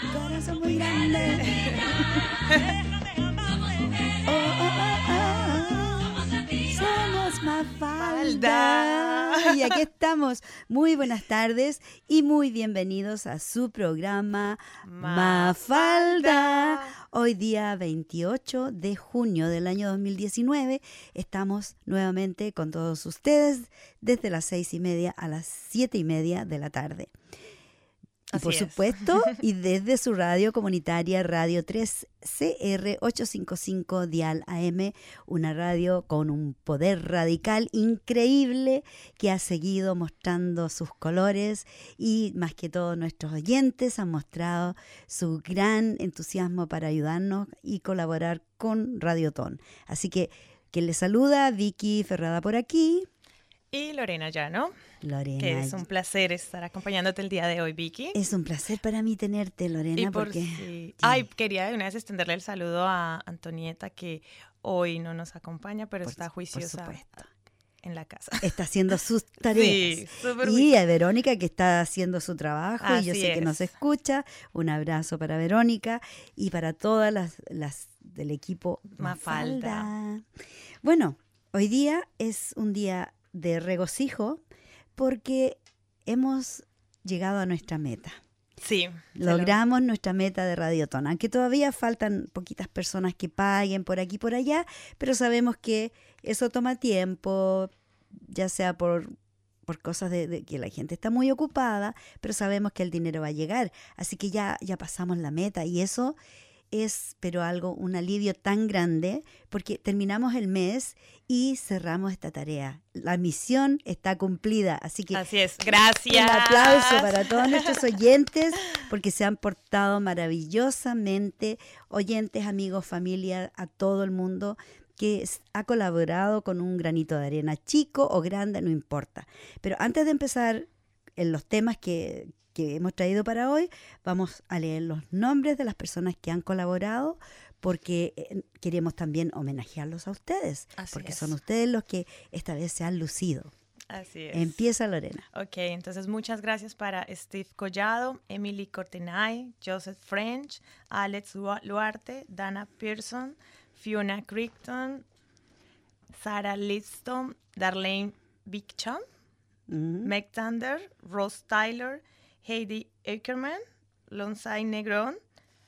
Corazón muy grande. Oh, oh, oh. Somos Mafalda. Y aquí estamos. Muy buenas tardes y muy bienvenidos a su programa Mafalda. Hoy día 28 de junio del año 2019 estamos nuevamente con todos ustedes desde las seis y media a las siete y media de la tarde. Y por es. supuesto, y desde su radio comunitaria Radio 3 CR 855 Dial AM, una radio con un poder radical increíble que ha seguido mostrando sus colores y más que todo nuestros oyentes han mostrado su gran entusiasmo para ayudarnos y colaborar con Radiotón. Así que que les saluda Vicky Ferrada por aquí, Y Lorena Llano, Lorena. que es un placer estar acompañándote el día de hoy, Vicky. Es un placer para mí tenerte, Lorena, y por porque Ay, quería de una vez extenderle el saludo a Antonieta, que hoy no nos acompaña, pero Por está por juiciosa supuesto. en la casa. está haciendo sus tareas. Sí, súper y a Verónica que está haciendo su trabajo y yo sé que nos es. escucha. Un abrazo para Verónica y para todas las, las del equipo Mafalda. Mafalda. Bueno, hoy día es un día de regocijo porque hemos llegado a nuestra meta. Sí. lo- Logramos nuestra meta de Radiotón, aunque todavía faltan poquitas personas que paguen por aquí y por allá, pero sabemos que eso toma tiempo, ya sea por, por cosas de, de que la gente está muy ocupada, pero sabemos que el dinero va a llegar, así que ya, ya pasamos la meta y eso es, pero algo, un alivio tan grande, porque terminamos el mes y cerramos esta tarea. La misión está cumplida, así que Así es. Gracias. un aplauso para todos nuestros oyentes porque se han portado maravillosamente. Oyentes, amigos, familia, a todo el mundo que ha colaborado con un granito de arena, chico o grande, no importa. Pero antes de empezar en los temas que, que hemos traído para hoy, vamos a leer los nombres de las personas que han colaborado porque eh, queremos también homenajearlos a ustedes, Así porque es. son ustedes los que esta vez se han lucido. Así es. Empieza Lorena. Ok, entonces muchas gracias para Steve Collado, Emily Cortenay, Joseph French, Alex Lua- Luarte, Dana Pearson, Fiona Crichton, Sarah Liston, Darlene Bickcham, Mm. Meg Thunder, Ross Tyler, Heidi Ackerman, Lonsai Negrón,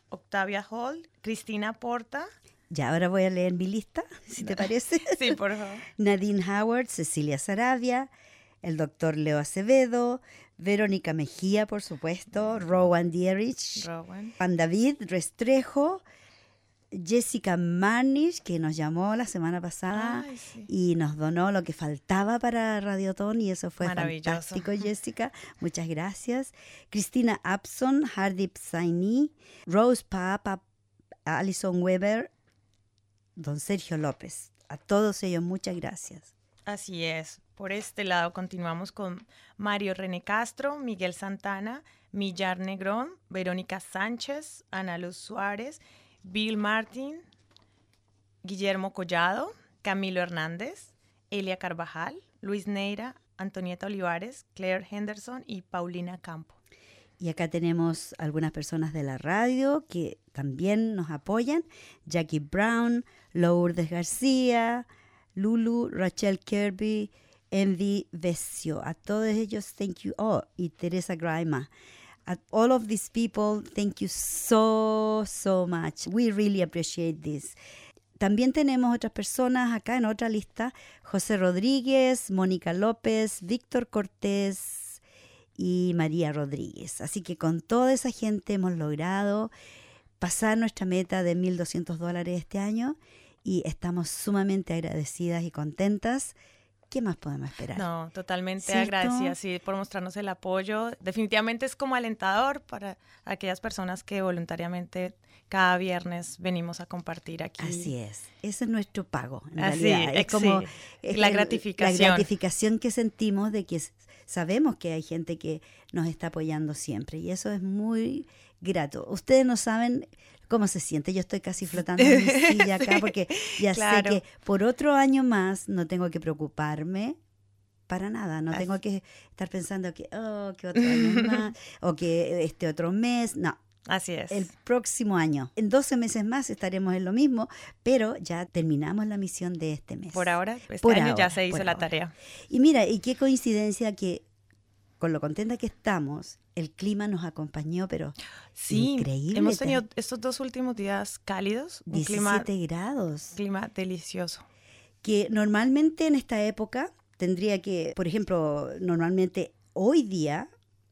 Octavia Hall, Cristina Porta. Ya ahora voy a leer mi lista, si te parece. Sí, por favor. Nadine Howard, Cecilia Sarabia, el doctor Leo Acevedo, Verónica Mejía, por supuesto, Rowan Dierich, Rowan. Juan David Restrejo, Jessica Marnish, que nos llamó la semana pasada Ay, sí. y nos donó lo que faltaba para Radiotón y eso fue fantástico, Jessica. Muchas gracias. Cristina Abson, Hardip Saini, Rose Papa, Alison Weber, don Sergio López. A todos ellos, muchas gracias. Así es. Por este lado continuamos con Mario René Castro, Miguel Santana, Millar Negrón, Verónica Sánchez, Ana Luz Suárez, Bill Martin, Guillermo Collado, Camilo Hernández, Elia Carvajal, Luis Neira, Antonieta Olivares, Claire Henderson y Paulina Campo. Y acá tenemos algunas personas de la radio que también nos apoyan. Jackie Brown, Lourdes García, Lulu, Rachel Kirby, Envy Vesio. A todos ellos, thank you all. Y Teresa Graima. All of these people, thank you so, so much. We really appreciate this. También tenemos otras personas acá en otra lista. José Rodríguez, Mónica López, Víctor Cortés y María Rodríguez. Así que con toda esa gente hemos logrado pasar nuestra meta de 1.200 dólares este año y estamos sumamente agradecidas y contentas. ¿Qué más podemos esperar? No, totalmente ¿Cierto? agradecida sí, por mostrarnos el apoyo. Definitivamente es como alentador para aquellas personas que voluntariamente cada viernes venimos a compartir aquí. Así es, ese es nuestro pago. En Así, realidad. Es como es la gratificación. La gratificación que sentimos de que sabemos que hay gente que nos está apoyando siempre y eso es muy grato. Ustedes no saben cómo se siente. Yo estoy casi flotando en mi silla acá porque ya claro. sé que por otro año más no tengo que preocuparme para nada, no Así- tengo que estar pensando que, oh, que otro año más o que este otro mes, no. Así es. el próximo año. En 12 meses más estaremos en lo mismo, pero ya terminamos la misión de este mes. Por ahora, este Por año ya ahora, se hizo la ahora. tarea. Y mira, y qué coincidencia que con lo contenta que estamos, el clima nos acompañó, pero Sí, increíble. hemos te- tenido estos dos últimos días cálidos, un 17 clima, grados. clima delicioso. que normalmente en esta época tendría que, por ejemplo, normalmente hoy día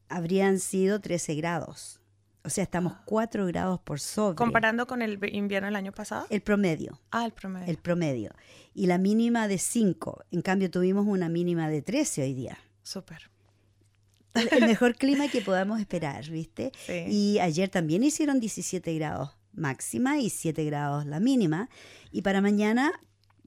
habrían sido 13 grados. O sea, estamos 4 grados por sobre Comparando con el invierno del año pasado. el promedio, Ah, el promedio. el promedio. Y la mínima de 5. En cambio, tuvimos una mínima de 13 hoy día. Súper. El, mejor clima que podamos esperar, ¿viste? Sí. Y ayer también hicieron 17 grados máxima y 7 grados la mínima. Y para mañana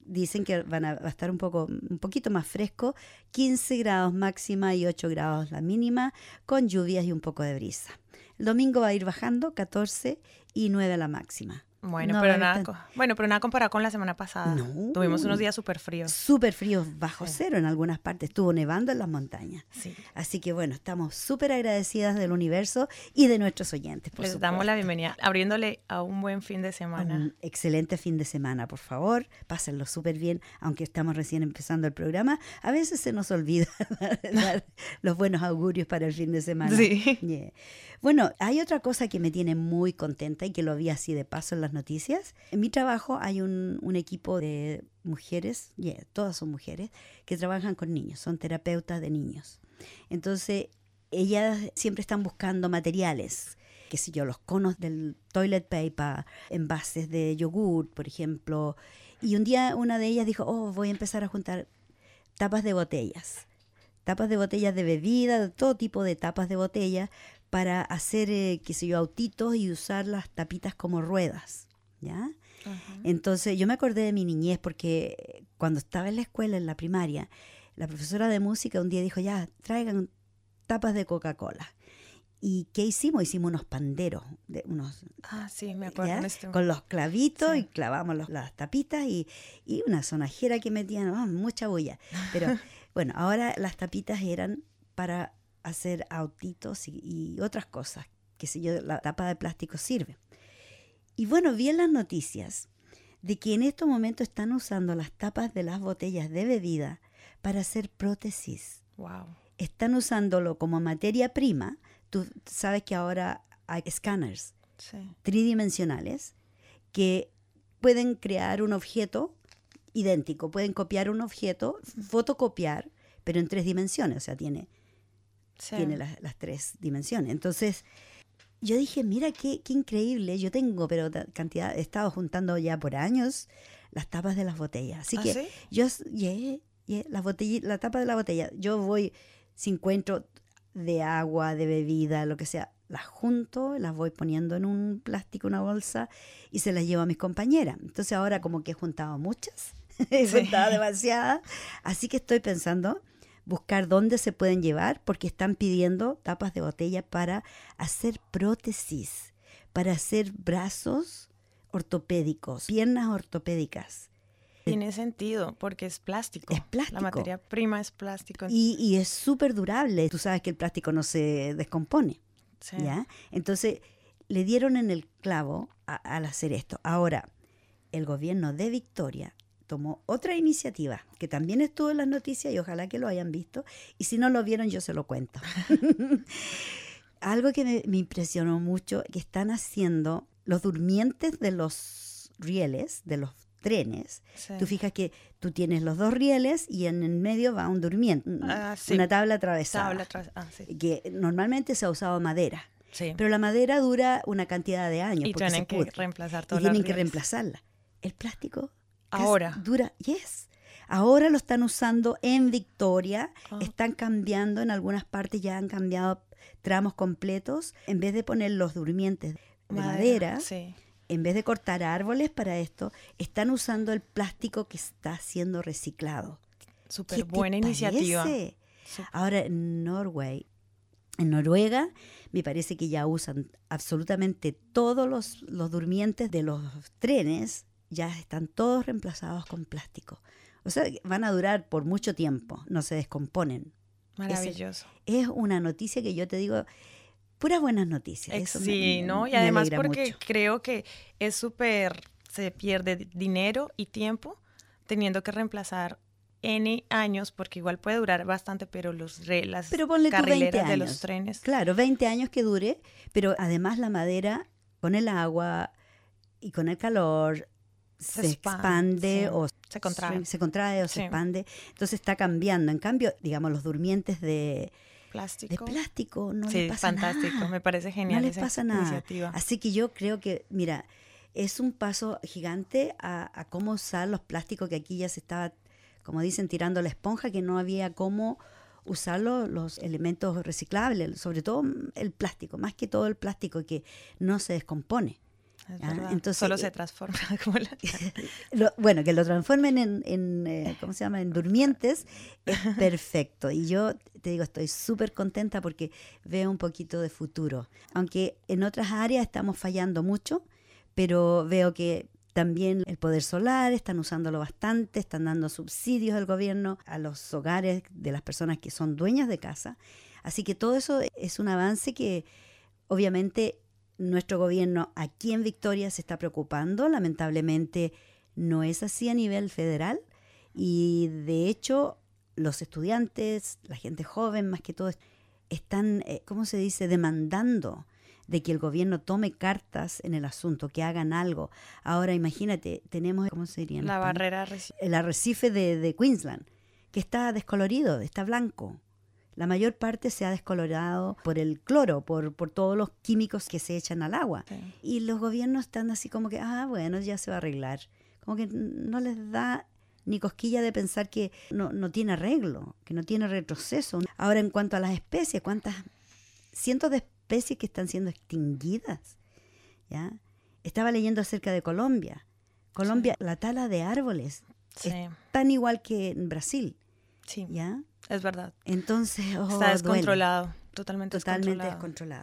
dicen que van a, va a estar un, poco, un poquito más fresco, 15 grados máxima y 8 grados la mínima, con lluvias y un poco de brisa. El domingo va a ir bajando 14 y 9 la máxima. Bueno, No pero nada, tan- bueno, pero nada comparado con la semana pasada. No. Tuvimos unos días súper fríos. Súper frío, bajo Sí. cero en algunas partes. Estuvo nevando en las montañas. Sí. Así que bueno, estamos súper agradecidas del universo y de nuestros oyentes. Por Les damos la supuesto. bienvenida, abriéndole a un buen fin de semana. Un excelente fin de semana, por favor. Pásenlo súper bien, aunque estamos recién empezando el programa. A veces se nos olvida dar los buenos augurios para el fin de semana. Sí. Yeah. Bueno, hay otra cosa que me tiene muy contenta y que lo vi así de paso en las noticias. En mi trabajo hay un, equipo de mujeres, yeah, todas son mujeres, que trabajan con niños, son terapeutas de niños. Entonces, ellas siempre están buscando materiales, qué sé yo, los conos del toilet paper, envases de yogur, por ejemplo. Y un día una de ellas dijo, oh, voy a empezar a juntar tapas de botellas. Tapas de botellas de bebida, todo tipo de tapas de botella, para hacer, eh, qué sé yo, autitos y usar las tapitas como ruedas. ¿Ya? Entonces yo me acordé de mi niñez porque cuando estaba en la escuela, en la primaria, la profesora de música un día dijo, ya, traigan tapas de Coca-Cola. ¿Y qué hicimos? Hicimos unos panderos, de unos, Ah, sí, me acuerdo. este- con los clavitos Sí. y clavamos los- las tapitas y, y una sonajera que metían, ah, mucha bulla. Pero bueno, ahora las tapitas eran para hacer autitos y, y otras cosas, que sé yo, la tapa de plástico sirve. Y bueno, vi en las noticias de que en estos momentos están usando las tapas de las botellas de bebida para hacer prótesis. Wow. Están usándolo como materia prima. Tú sabes que ahora hay escáneres Sí. tridimensionales que pueden crear un objeto idéntico, pueden copiar un objeto, fotocopiar, pero en tres dimensiones, o sea, tiene, Sí. tiene las, las tres dimensiones. Entonces, yo dije, mira qué, qué increíble, yo tengo, pero cantidad, he estado juntando ya por años las tapas de las botellas. Así ¿Ah, que sí? yo, yeah, yeah, la, botella, la tapa de la botella, yo voy, si encuentro de agua, de bebida, lo que sea, las junto, las voy poniendo en un plástico, una bolsa y se las llevo a mis compañeras. Entonces ahora como que he juntado muchas, he Sí. juntado demasiadas, así que estoy pensando buscar dónde se pueden llevar porque están pidiendo tapas de botella para hacer prótesis, para hacer brazos ortopédicos, piernas ortopédicas. Tiene sentido porque es plástico. Es plástico. La materia prima es plástico. Y, y es súper durable. Tú sabes que el plástico no se descompone. Sí. ¿ya? Entonces, le dieron en el clavo a- al hacer esto. Ahora, el gobierno de Victoria tomó otra iniciativa que también estuvo en las noticias y ojalá que lo hayan visto. Y si no lo vieron, yo se lo cuento. Algo que me, me impresionó mucho, que están haciendo los durmientes de los rieles, de los trenes. Sí. Tú fijas que tú tienes los dos rieles y en el medio va un durmiente, Ah, sí. una tabla atravesada Tabla. Ah, sí. que normalmente se ha usado madera, pero la madera dura una cantidad de años y porque se tienen que reemplazar y tienen las que rieles. reemplazarla. El plástico Ahora. dura, yes. Ahora lo están usando en Victoria, Ah. están cambiando en algunas partes ya han cambiado tramos completos en vez de poner los durmientes de madera, Sí. en vez de cortar árboles para esto, están usando el plástico que está siendo reciclado. Súper ¿Qué te buena iniciativa. parece? Ahora en Norway, en Noruega, me parece que ya usan absolutamente todos los, los durmientes de los trenes, ya están todos reemplazados con plástico. O sea, van a durar por mucho tiempo, no se descomponen. Maravilloso. Es una noticia que yo te digo, puras buenas noticias. Eso sí, me- ¿no? Y además porque mucho. creo que es súper, se pierde di- dinero y tiempo teniendo que reemplazar N años, porque igual puede durar bastante, pero los re- las Pero ponle tú 20 carrileras de años. los trenes. Claro, 20 años que dure, pero además la madera con el agua y con el calor se, expan- expande sí, o se contrae. se contrae o Sí. se expande. Entonces está cambiando. En cambio, digamos, los durmientes de, de Plástico. no sí, les pasa fantástico. nada. Me parece genial no les esa pasa nada. iniciativa. Así que yo creo que, mira, es un paso gigante a, a cómo usar los plásticos que aquí ya se estaba, como dicen, tirando la esponja, que no había cómo usar lo- los elementos reciclables, sobre todo el plástico, más que todo el plástico que no se descompone. Entonces, Solo eh, se transforma. como la- Lo- bueno, que lo transformen en, en, eh, ¿cómo se llama?, en durmientes, es perfecto. Y yo te digo, estoy súper contenta porque veo un poquito de futuro. Aunque en otras áreas estamos fallando mucho, pero veo que también el poder solar están usándolo bastante, están dando subsidios del gobierno a los hogares de las personas que son dueñas de casa. Así que todo eso es un avance que obviamente nuestro gobierno aquí en Victoria se está preocupando. Lamentablemente no es así a nivel federal y de hecho los estudiantes, la gente joven más que todo, están, eh, ¿cómo se dice?, demandando de que el gobierno tome cartas en el asunto, que hagan algo. Ahora imagínate, tenemos, ¿cómo se diría? la barrera el arrecife de, de Queensland, que está descolorido, está blanco. La mayor parte se ha descolorado por el cloro, por, por todos los químicos que se echan al agua. sí. Y los gobiernos están así como que, ah, bueno, ya se va a arreglar. Como que no les da ni cosquilla de pensar que no, no tiene arreglo, que no tiene retroceso. Ahora, en cuanto a las especies, ¿cuántas cientos de especies que están siendo extinguidas? ¿Ya? Estaba leyendo acerca de Colombia. Colombia, la tala de árboles Sí, es tan igual que en Brasil, sí, ¿ya? Es verdad. Entonces, oh, Está duele. descontrolado, totalmente, Totalmente descontrolado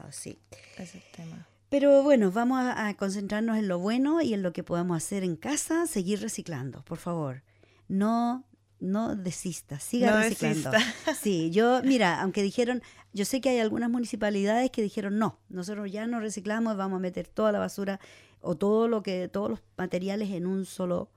descontrolado, sí. ese tema. Pero bueno, vamos a, a concentrarnos en lo bueno y en lo que podemos hacer en casa, seguir reciclando, por favor. No, no desista, siga No reciclando. desista. Sí, yo, mira, aunque dijeron, yo sé que hay algunas municipalidades que dijeron no, nosotros ya no reciclamos, vamos a meter toda la basura o todo lo que, todos los materiales en un solo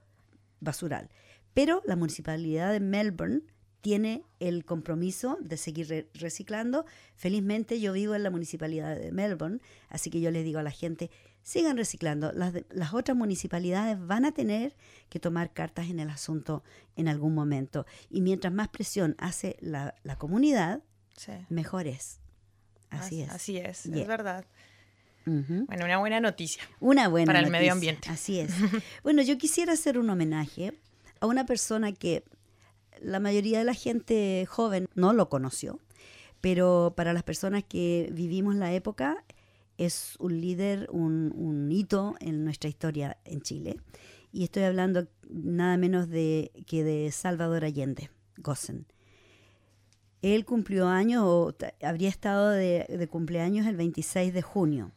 basural. Pero la municipalidad de Melbourne tiene el compromiso de seguir re- reciclando. Felizmente yo vivo en la municipalidad de Melbourne, así que yo les digo a la gente, sigan reciclando. Las, de- las otras municipalidades van a tener que tomar cartas en el asunto en algún momento. Y mientras más presión hace la, la comunidad, Sí. mejor es. Así es. Así es, Yeah. es verdad. Bueno, una buena noticia. Una buena Para el medio ambiente. Así es. Bueno, yo quisiera hacer un homenaje a una persona que la mayoría de la gente joven no lo conoció, pero para las personas que vivimos la época es un líder, un, hito en nuestra historia en Chile. Y estoy hablando nada menos de que de Salvador Allende, Gossen. Él cumplió años, o habría estado de, de cumpleaños el 26 de junio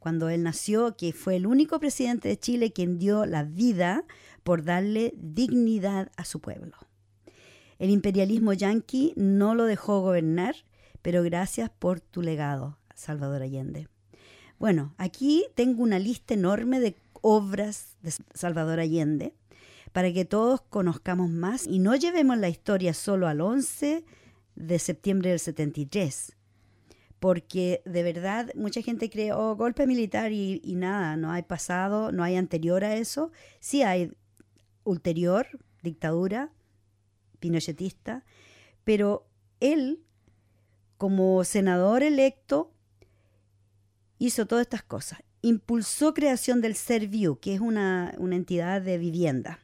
cuando él nació, que fue el único presidente de Chile quien dio la vida por darle dignidad a su pueblo. El imperialismo yanqui no lo dejó gobernar, pero gracias por tu legado, Salvador Allende. Bueno, aquí tengo una lista enorme de obras de Salvador Allende para que todos conozcamos más y no llevemos la historia solo al 11 de septiembre del 73, porque de verdad mucha gente cree, oh, golpe militar y, nada, no hay pasado, no hay anterior a eso. Sí hay ulterior, dictadura, pinochetista, pero él, como senador electo, hizo todas estas cosas. Impulsó creación del Serviu, que es una, una entidad de vivienda.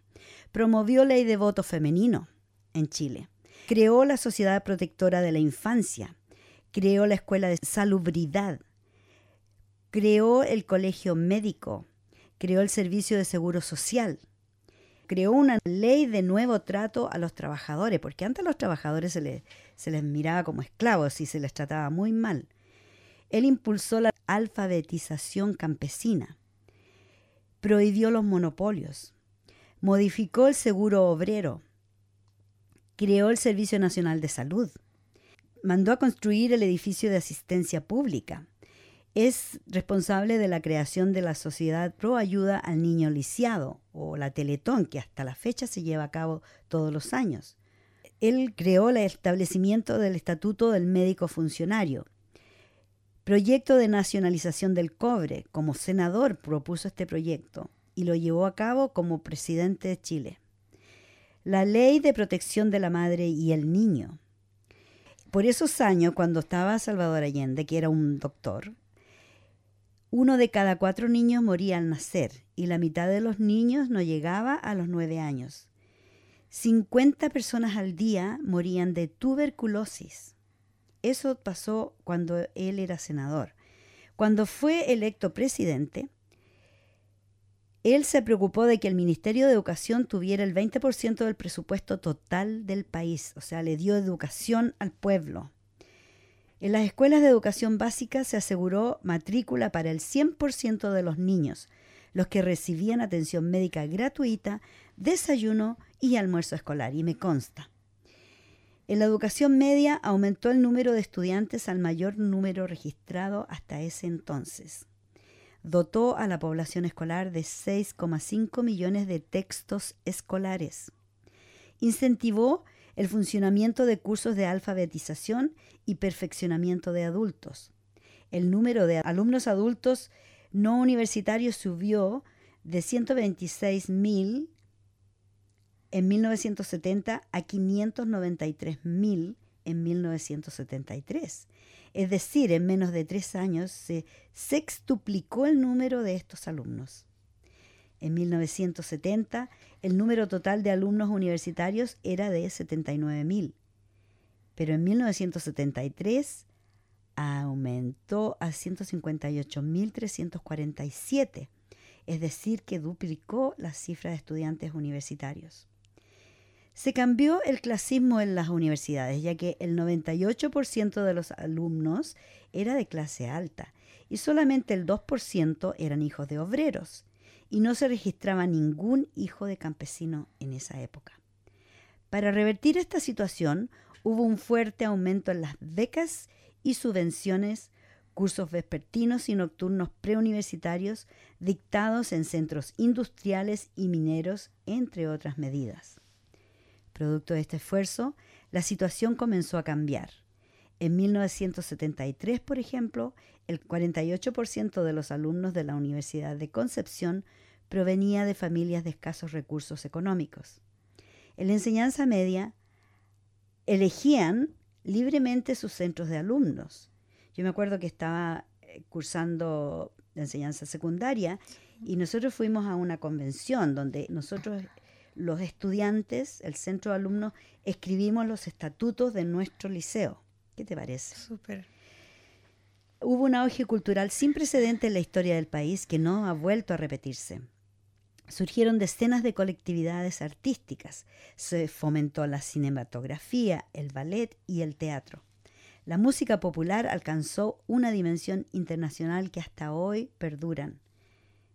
Promovió ley de voto femenino en Chile. Creó la Sociedad Protectora de la Infancia creó la Escuela de Salubridad, creó el Colegio Médico, creó el Servicio de Seguro Social, creó una ley de nuevo trato a los trabajadores, porque antes a los trabajadores se les, se les miraba como esclavos y se les trataba muy mal. Él impulsó la alfabetización campesina, prohibió los monopolios, modificó el seguro obrero, creó el Servicio Nacional de Salud, mandó a construir el edificio de asistencia pública, es responsable de la creación de la Sociedad Pro Ayuda al Niño Lisiado, o la Teletón, que hasta la fecha se lleva a cabo todos los años. Él creó el establecimiento del Estatuto del Médico Funcionario, proyecto de nacionalización del cobre. Como senador propuso este proyecto y lo llevó a cabo como presidente de Chile. La ley de protección de la madre y el niño. Por esos años, cuando estaba Salvador Allende, que era un doctor, uno de cada cuatro niños moría al nacer y la mitad de los niños no llegaba a los nueve años. 50 personas al día morían de tuberculosis. Eso pasó cuando él era senador. Cuando fue electo presidente, él se preocupó de que el Ministerio de Educación tuviera el 20% del presupuesto total del país, o sea, le dio educación al pueblo. En las escuelas de educación básica se aseguró matrícula para el 100% de los niños, los que recibían atención médica gratuita, desayuno y almuerzo escolar, y me consta. En la educación media aumentó el número de estudiantes al mayor número registrado hasta ese entonces. Dotó a la población escolar de 6,5 millones de textos escolares. Incentivó el funcionamiento de cursos de alfabetización y perfeccionamiento de adultos. El número de alumnos adultos no universitarios subió de 126.000 en 1970 a 593.000 en 1973. Es decir, en menos de tres años se sextuplicó el número de estos alumnos. En 1970, el número total de alumnos universitarios era de 79.000, pero en 1973 aumentó a 158.347, es decir, que duplicó la cifra de estudiantes universitarios. Se cambió el clasismo en las universidades, ya que el 98% de los alumnos era de clase alta y solamente el 2% eran hijos de obreros, y no se registraba ningún hijo de campesino en esa época. Para revertir esta situación, hubo un fuerte aumento en las becas y subvenciones, cursos vespertinos y nocturnos preuniversitarios dictados en centros industriales y mineros, entre otras medidas. Producto de este esfuerzo, la situación comenzó a cambiar. En 1973, por ejemplo, el 48% de los alumnos de la Universidad de Concepción provenía de familias de escasos recursos económicos. En la enseñanza media, elegían libremente sus centros de alumnos. Yo me acuerdo que estaba eh, cursando la enseñanza secundaria y nosotros fuimos a una convención donde nosotros, los estudiantes, el centro de alumnos, escribimos los estatutos de nuestro liceo. ¿Qué te parece? Súper. Hubo un auge cultural sin precedente en la historia del país que no ha vuelto a repetirse surgieron decenas de colectividades artísticas. Se fomentó la cinematografía, el ballet y el teatro. La música popular alcanzó una dimensión internacional que hasta hoy perduran.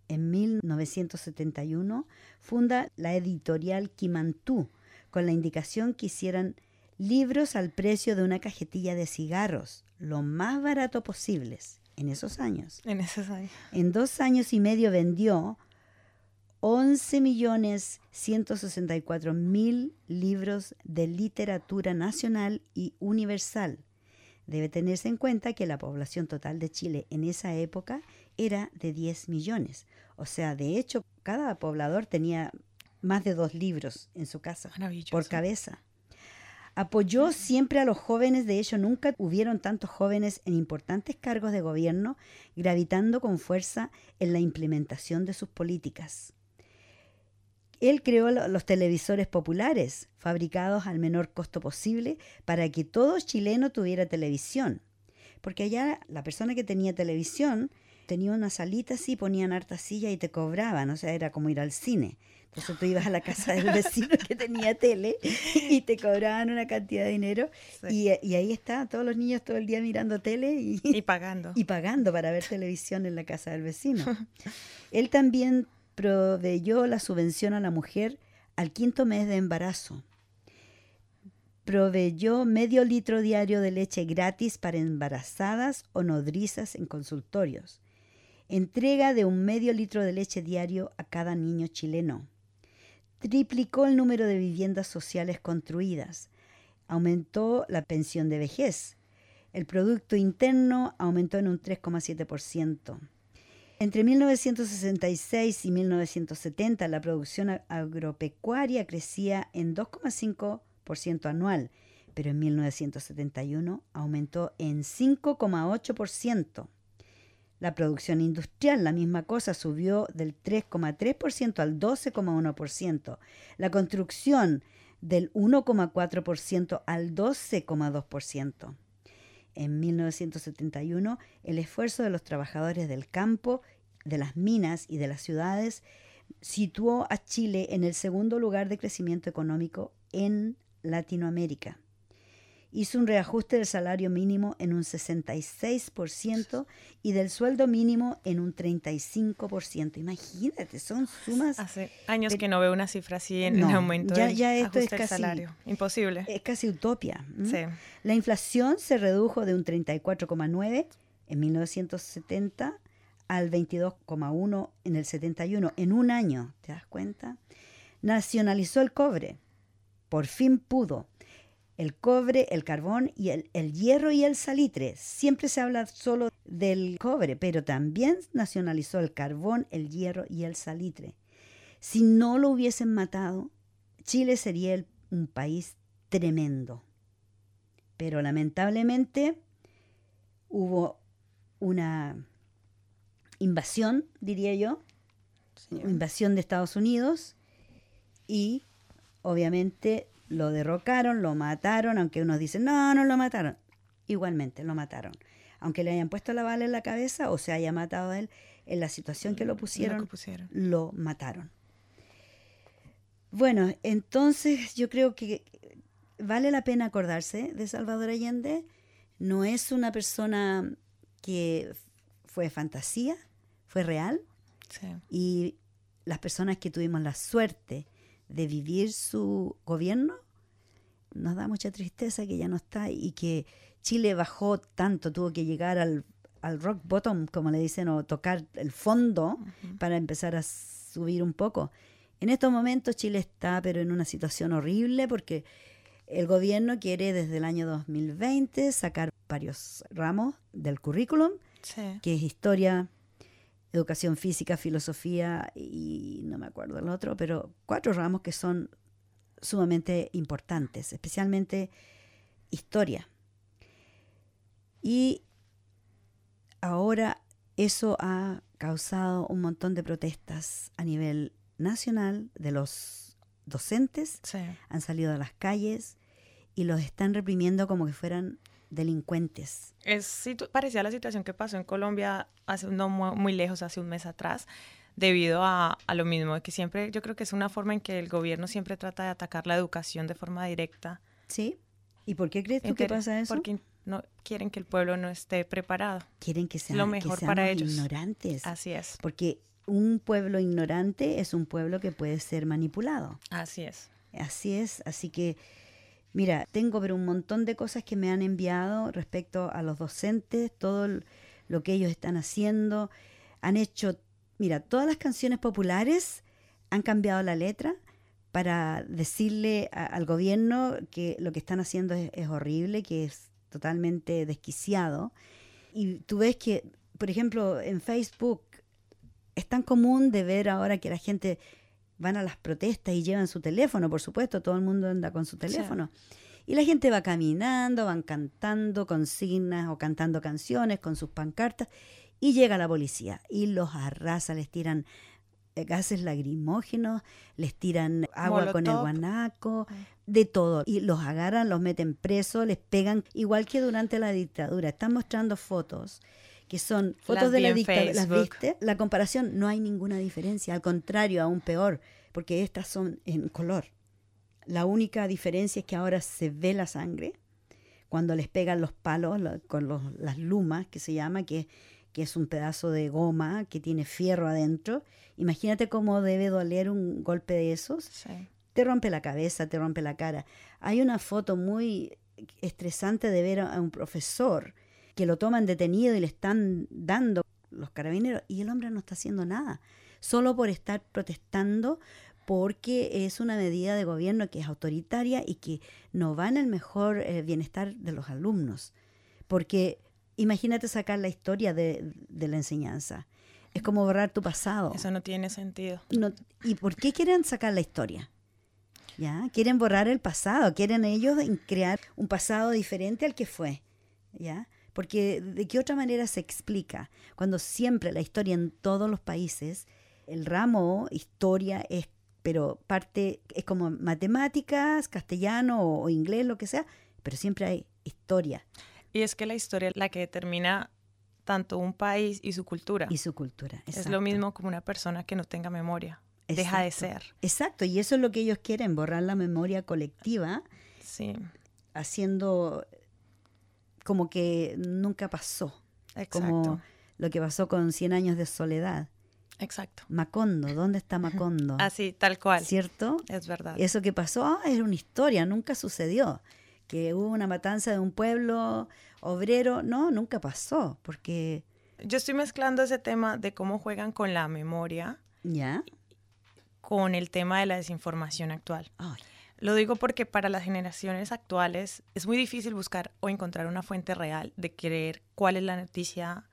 En 1971 funda la editorial Kimantú con la indicación que hicieran libros al precio de una cajetilla de cigarros, lo más barato posibles en esos años. En esos años. En dos años y medio vendió 11.164.000 libros de literatura nacional y universal. Debe tenerse en cuenta que la población total de Chile en esa época era de 10 millones. O sea, de hecho, cada poblador tenía más de dos libros en su casa por cabeza. Apoyó siempre a los jóvenes, de hecho nunca hubieron tantos jóvenes en importantes cargos de gobierno gravitando con fuerza en la implementación de sus políticas. Él creó los televisores populares, fabricados al menor costo posible, para que todo chileno tuviera televisión. Porque allá la persona que tenía televisión tenía una salita así, ponían harta silla y te cobraban, o sea, era como ir al cine. Entonces tú ibas a la casa del vecino que tenía tele y te cobraban una cantidad de dinero. Y, ahí está, todos los niños todo el día mirando tele y, y pagando. Y pagando para ver televisión en la casa del vecino. Él también proveyó la subvención a la mujer al quinto mes de embarazo. proveyó medio litro diario de leche gratis para embarazadas o nodrizas en consultorios. Entrega de un medio litro de leche diario a cada niño chileno. Triplicó el número de viviendas sociales construidas. Aumentó la pensión de vejez. El Producto Interno aumentó en un 3,7%. Entre 1966 y 1970 la producción agropecuaria crecía en 2,5% anual, pero en 1971 aumentó en 5,8%. La producción industrial, la misma cosa, subió del 3,3% al 12,1%. La construcción del 1,4% al 12,2%. En 1971, el esfuerzo de los trabajadores del campo, de las minas y de las ciudades situó a Chile en el segundo lugar de crecimiento económico en Latinoamérica hizo un reajuste del salario mínimo en un 66% y del sueldo mínimo en un 35%. Imagínate, son sumas... Hace años que no veo una cifra así en, aumento ya, ya esto es casi, salario. Imposible. Es casi utopia. La inflación se redujo de un 34,9 en 1970 al 22,1 en el 71, en un año, ¿te das cuenta? Nacionalizó el cobre, por fin pudo el cobre, el carbón y el, hierro y el salitre. Siempre se habla solo del cobre, pero también nacionalizó el carbón, el hierro y el salitre. Si no lo hubiesen matado, Chile sería un país tremendo. Pero lamentablemente hubo una invasión, diría yo, invasión de Estados Unidos y obviamente lo derrocaron, lo mataron, aunque unos dicen, no, no lo mataron. Igualmente, lo mataron. Aunque le hayan puesto la bala en la cabeza o se haya matado a él, en la situación que lo pusieron, lo, mataron. Bueno, entonces yo creo que vale la pena acordarse de Salvador Allende. No es una persona que fue fantasía, fue real. Y las personas que tuvimos la suerte de vivir su gobierno, nos da mucha tristeza que ya no está y que Chile bajó tanto, tuvo que llegar al, rock bottom, como le dicen, o tocar el fondo para empezar a subir un poco. En estos momentos Chile está pero en una situación horrible porque el gobierno quiere desde el año 2020 sacar varios ramos del currículum, que es historia, educación física, filosofía y no me acuerdo el otro, pero cuatro ramos que son sumamente importantes, especialmente historia. Y ahora eso ha causado un montón de protestas a nivel nacional de los docentes, han salido a las calles y los están reprimiendo como que fueran delincuentes. Es parecía la situación que pasó en Colombia hace no muy lejos, hace un mes atrás, debido a, lo mismo, de que siempre, yo creo que es una forma en que el gobierno siempre trata de atacar la educación de forma directa. Sí. ¿Y por qué crees tú que pasa eso? Porque no quieren que el pueblo no esté preparado. Quieren que sean, lo mejor para ellos. ignorantes. Así es. Porque un pueblo ignorante es un pueblo que puede ser manipulado. Así es. Así es, así que Mira, tengo pero un montón de cosas que me han enviado respecto a los docentes, todo lo que ellos están haciendo. Han hecho, mira, todas las canciones populares han cambiado la letra para decirle al gobierno que lo que están haciendo es, horrible, que es totalmente desquiciado. Y tú ves que, por ejemplo, en Facebook es tan común de ver ahora que la gente van a las protestas y llevan su teléfono, por supuesto, todo el mundo anda con su teléfono. Y la gente va caminando, van cantando consignas o cantando canciones con sus pancartas y llega la policía y los arrasa, les tiran eh, gases lagrimógenos, les tiran agua con el guanaco, ah. de todo. Y los agarran, los meten presos, les pegan, igual que durante la dictadura. Están mostrando fotos que son fotos de la dictadura, ¿las viste? La comparación no hay ninguna diferencia, al contrario, aún peor, porque estas son en color. La única diferencia es que ahora se ve la sangre cuando les pegan los palos con las lumas, que se llama, que, que es un pedazo de goma que tiene fierro adentro. Imagínate cómo debe doler un golpe de esos. te rompe la cabeza, te rompe la cara. Hay una foto muy estresante de ver a un profesor que lo toman detenido y le están dando los carabineros y el hombre no está haciendo nada, solo por estar protestando porque es una medida de gobierno que es autoritaria y que no va en el mejor eh, bienestar de los alumnos. Porque imagínate sacar la historia de, la enseñanza. Es como borrar tu pasado. Eso no tiene sentido. ¿Y por qué quieren sacar la historia? ¿Ya? Quieren borrar el pasado, quieren ellos crear un pasado diferente al que fue. ¿Ya? Porque de qué otra manera se explica cuando siempre la historia en todos los países, el ramo historia es, pero parte, es como matemáticas, castellano o, inglés, lo que sea, pero siempre hay historia. Y es que la historia es la que determina tanto un país y su cultura. Y su cultura. Es lo mismo como una persona que no tenga memoria. Deja de ser. Exacto, y eso es lo que ellos quieren, borrar la memoria colectiva. Sí. Haciendo como que nunca pasó. Exacto. Como lo que pasó con 100 años de soledad. Exacto. Macondo, ¿dónde está Macondo? Así, tal cual. ¿Cierto? Es verdad. Eso que pasó ah, era una historia, nunca sucedió. Que hubo una matanza de un pueblo obrero, no, nunca pasó, porque... Yo estoy mezclando ese tema de cómo juegan con la memoria. ¿Ya? Con el tema de la desinformación actual. Lo digo porque para las generaciones actuales es muy difícil buscar o encontrar una fuente real de creer cuál es la noticia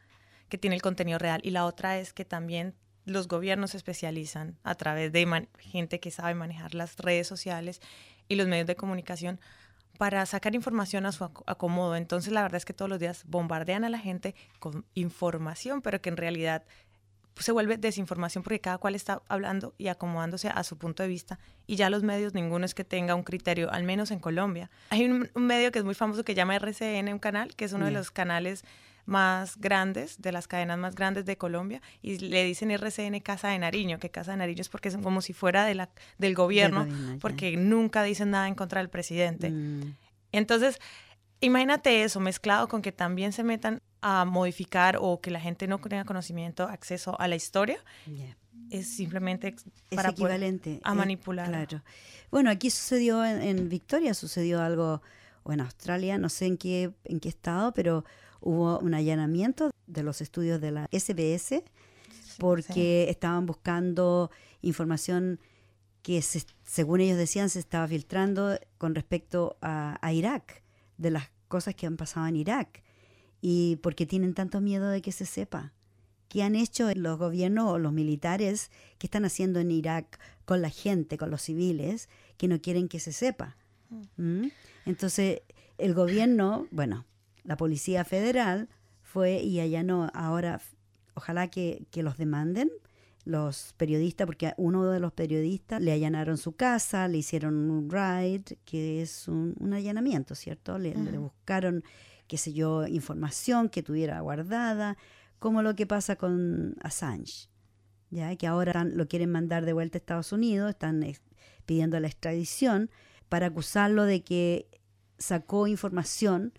que tiene el contenido real. Y la otra es que también los gobiernos se especializan a través de gente que sabe manejar las redes sociales y los medios de comunicación para sacar información a su acomodo. Entonces la verdad es que todos los días bombardean a la gente con información, pero que en realidad se vuelve desinformación porque cada cual está hablando y acomodándose a su punto de vista y ya los medios ninguno es que tenga un criterio, al menos en Colombia. Hay un, medio que es muy famoso que llama RCN, un canal, que es uno de los canales más grandes, de las cadenas más grandes de Colombia, y le dicen RCN Casa de Nariño, que Casa de Nariño es porque es como si fuera de la, del gobierno, porque nunca dicen nada en contra del presidente. Mm. Entonces, imagínate eso mezclado con que también se metan a modificar o que la gente no tenga conocimiento, acceso a la historia, es simplemente para equivalente a manipular. claro. Bueno, aquí sucedió en, Victoria, sucedió algo, o en Australia, no sé en qué, en qué estado, pero hubo un allanamiento de los estudios de la SBS porque estaban buscando información que según ellos decían se estaba filtrando con respecto a, a Irak, de las cosas que han pasado en Irak y porque tienen tanto miedo de que se sepa. ¿Qué han hecho los gobiernos o los militares que están haciendo en Irak con la gente, con los civiles, que no quieren que se sepa? Mm. ¿Mm? Entonces, el gobierno, bueno, la Policía Federal fue y allanó. Ahora, ojalá que, los demanden los periodistas, porque a uno de los periodistas le allanaron su casa, le hicieron un raid, que es un, allanamiento, ¿cierto? le buscaron qué sé yo, información que tuviera guardada, como lo que pasa con Assange, ya que ahora lo quieren mandar de vuelta a Estados Unidos, están pidiendo la extradición para acusarlo de que sacó información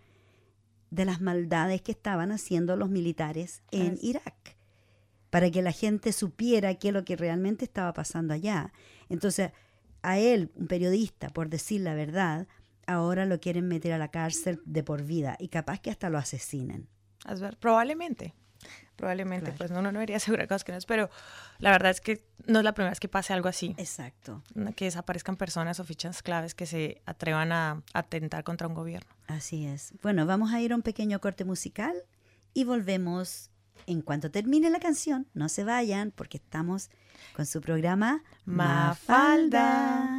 de las maldades que estaban haciendo los militares en Irak, para que la gente supiera qué es lo que realmente estaba pasando allá. Entonces, a él, un periodista, por decir la verdad, ahora lo quieren meter a la cárcel de por vida y capaz que hasta lo asesinen. Probablemente, probablemente, pues no, no, no debería asegurar cosas que no es, pero la verdad es que no es la primera vez que pase algo así. Exacto. Que desaparezcan personas o fichas claves que se atrevan a atentar contra un gobierno. Así es. Bueno, vamos a ir a un pequeño corte musical y volvemos en cuanto termine la canción. No se vayan porque estamos con su programa Mafalda.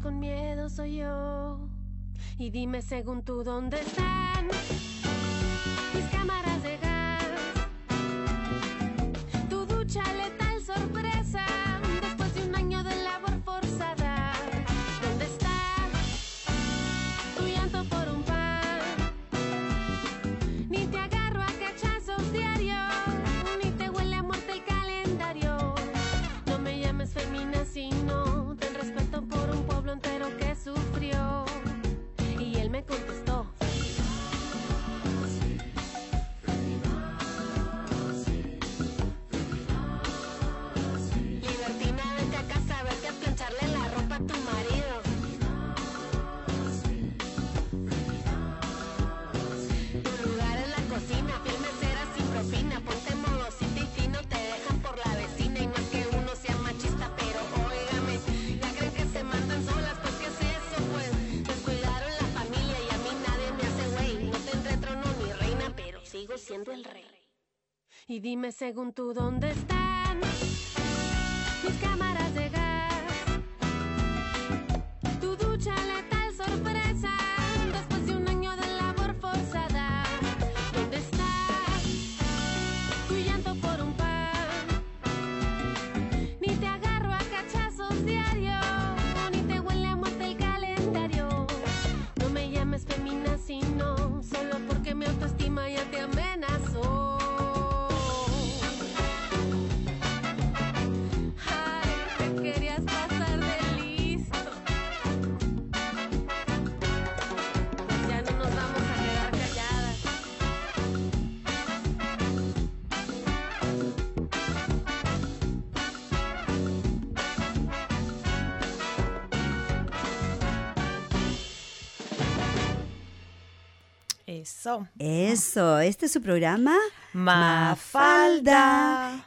Con miedo soy yo. Y dime según tú dónde están mis cámaras de gas. Y dime según tú dónde Eso. Eso, este es su programa Mafalda.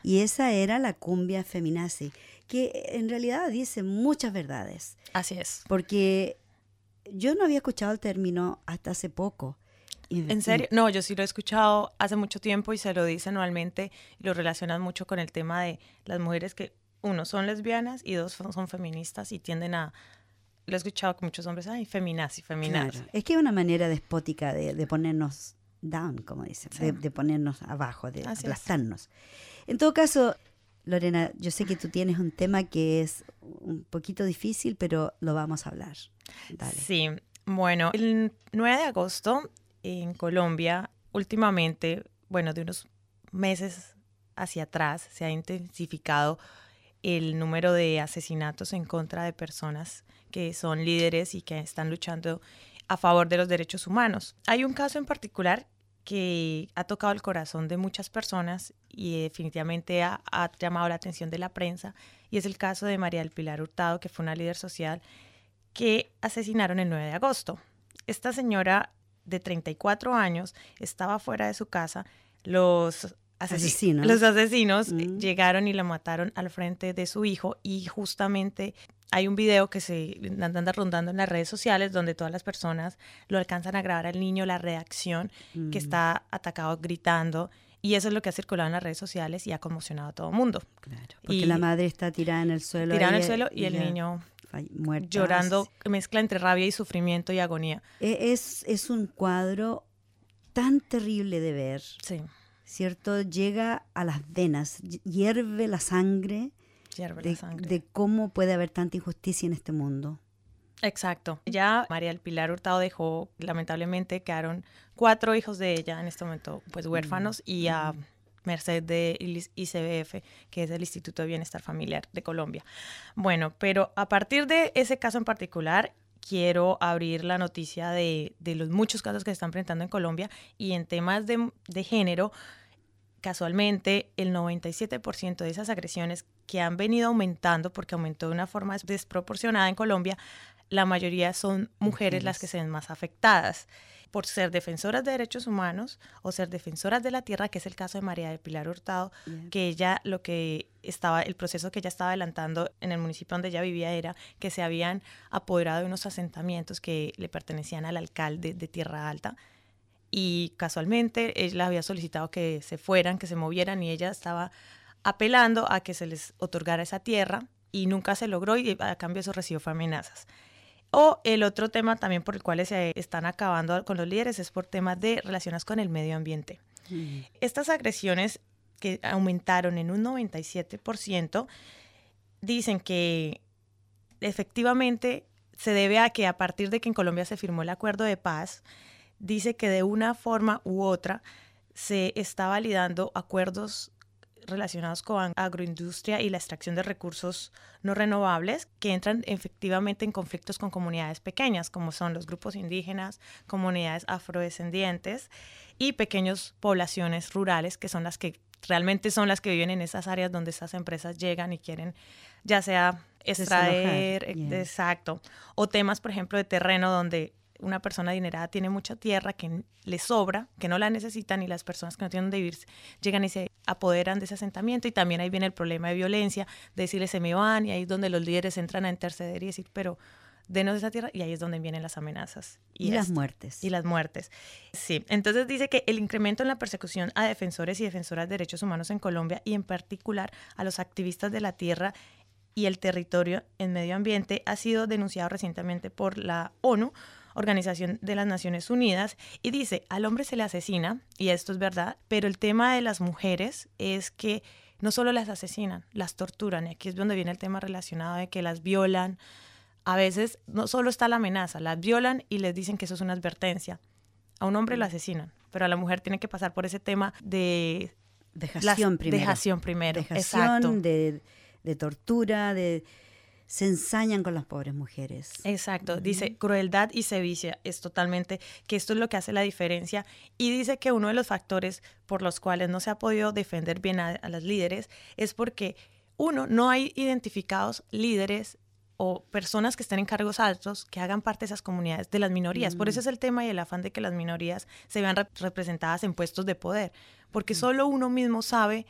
Y esa era la cumbia feminazi, que en realidad dice muchas verdades, Así es. porque yo no había escuchado el término hasta hace poco. ¿En serio? No, yo sí lo he escuchado hace mucho tiempo y se lo dice anualmente y lo relacionan mucho con el tema de las mujeres que, uno, son lesbianas y dos, son, son feministas y tienden a... Lo he escuchado con muchos hombres, ay, feminazi, feminazi. Claro, es que es una manera despótica de, de ponernos down, como dicen, de, de ponernos abajo, de Así es. aplastarnos. En todo caso, Lorena, yo sé que tú tienes un tema que es un poquito difícil, pero lo vamos a hablar. Dale. Sí, bueno, el 9 de agosto en Colombia, últimamente, bueno, de unos meses hacia atrás, se ha intensificado el número de asesinatos en contra de personas que son líderes y que están luchando a favor de los derechos humanos. Hay un caso en particular que ha tocado el corazón de muchas personas y definitivamente ha, llamado la atención de la prensa y es el caso de María del Pilar Hurtado, que fue una líder social que asesinaron el 9 de agosto. Esta señora de 34 años estaba fuera de su casa. Los Asesinos. Los asesinos Mm. llegaron y la mataron al frente de su hijo y justamente hay un video que se anda rondando en las redes sociales donde todas las personas lo alcanzan a grabar al niño la reacción que Mm, está atacado gritando y eso es lo que ha circulado en las redes sociales y ha conmocionado a todo el mundo. Claro, porque y- la madre está tirada en el suelo. Tirado en el suelo y el niño muerta. llorando, mezcla entre rabia y sufrimiento y agonía. E- Es, es un cuadro tan terrible de ver, Sí, ¿cierto? Llega a las venas, hi- hierve la sangre hierve de, la sangre. de cómo puede haber tanta injusticia en este mundo. Exacto. Ya María del Pilar Hurtado dejó, lamentablemente, quedaron cuatro hijos de ella en este momento, pues huérfanos, y a merced de ICBF, que es el Instituto de Bienestar Familiar de Colombia. Bueno, pero a partir de ese caso en particular, quiero abrir la noticia de, de los muchos casos que se están presentando en Colombia y en temas de, de género, casualmente el 97% de esas agresiones que han venido aumentando, porque aumentó de una forma desproporcionada en Colombia, la mayoría son mujeres las que se ven más afectadas por ser defensoras de derechos humanos o ser defensoras de la tierra, que es el caso de María de Pilar Hurtado, que ella lo que estaba, el proceso que ella estaba adelantando en el municipio donde ella vivía era que se habían apoderado de unos asentamientos que le pertenecían al alcalde de Tierra Alta y casualmente ella había solicitado que se fueran, que se movieran y ella estaba apelando a que se les otorgara esa tierra y nunca se logró y a cambio eso recibió amenazas. O el otro tema también por el cual se están acabando con los líderes es por temas de relaciones con el medio ambiente. Mm. Estas agresiones que aumentaron en un 97%, dicen que efectivamente se debe a que a partir de que en Colombia se firmó el acuerdo de paz, dice que de una forma u otra se está validando acuerdos relacionados con agroindustria y la extracción de recursos no renovables que entran efectivamente en conflictos con comunidades pequeñas, como son los grupos indígenas, comunidades afrodescendientes y pequeñas poblaciones rurales, que son las que realmente son las que viven en esas áreas donde esas empresas llegan y quieren ya sea extraer, exacto, o temas, por ejemplo, de terreno donde una persona adinerada tiene mucha tierra que le sobra, que no la necesitan y las personas que no tienen donde vivir llegan y se apoderan de ese asentamiento y también ahí viene el problema de violencia, de decirle se me van y ahí es donde los líderes entran a interceder y decir, pero denos esa tierra y ahí es donde vienen las amenazas. Y, las muertes. Y las muertes. Sí, entonces dice que el incremento en la persecución a defensores y defensoras de derechos humanos en Colombia y en particular a los activistas de la tierra y el territorio en medio ambiente ha sido denunciado recientemente por la ONU Organización de las Naciones Unidas, y dice, al hombre se le asesina, y esto es verdad, pero el tema de las mujeres es que no solo las asesinan, las torturan, y aquí es donde viene el tema relacionado de que las violan. A veces no solo está la amenaza, las violan y les dicen que eso es una advertencia. A un hombre lo asesinan, pero a la mujer tiene que pasar por ese tema de... Dejación primero. Dejación primero, Dejación, de, de tortura, de se ensañan con las pobres mujeres. Exacto, dice crueldad y sevicia, es totalmente que esto es lo que hace la diferencia. Y dice que uno de los factores por los cuales no se ha podido defender bien a, las líderes es porque uno, no hay identificados líderes o personas que estén en cargos altos que hagan parte de esas comunidades, de las minorías. Por eso es el tema y el afán de que las minorías se vean representadas en puestos de poder, porque solo uno mismo sabe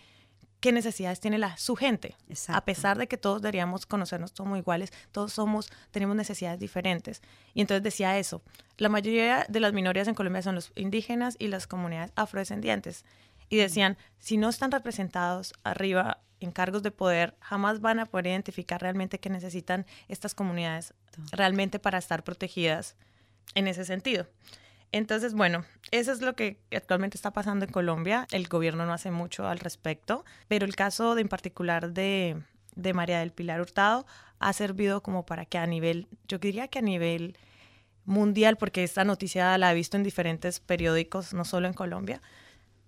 qué necesidades tiene la, su gente. A pesar de que todos deberíamos conocernos como iguales, todos somos, tenemos necesidades diferentes. Y entonces decía eso, la mayoría de las minorías en Colombia son los indígenas y las comunidades afrodescendientes. Y decían, si no están representados arriba en cargos de poder, jamás van a poder identificar realmente qué necesitan estas comunidades realmente para estar protegidas en ese sentido. Entonces, bueno, eso es lo que actualmente está pasando en Colombia. El gobierno no hace mucho al respecto, pero el caso de, en particular de, de María del Pilar Hurtado ha servido como para que a nivel, yo diría que a nivel mundial, porque esta noticia la he visto en diferentes periódicos, no solo en Colombia,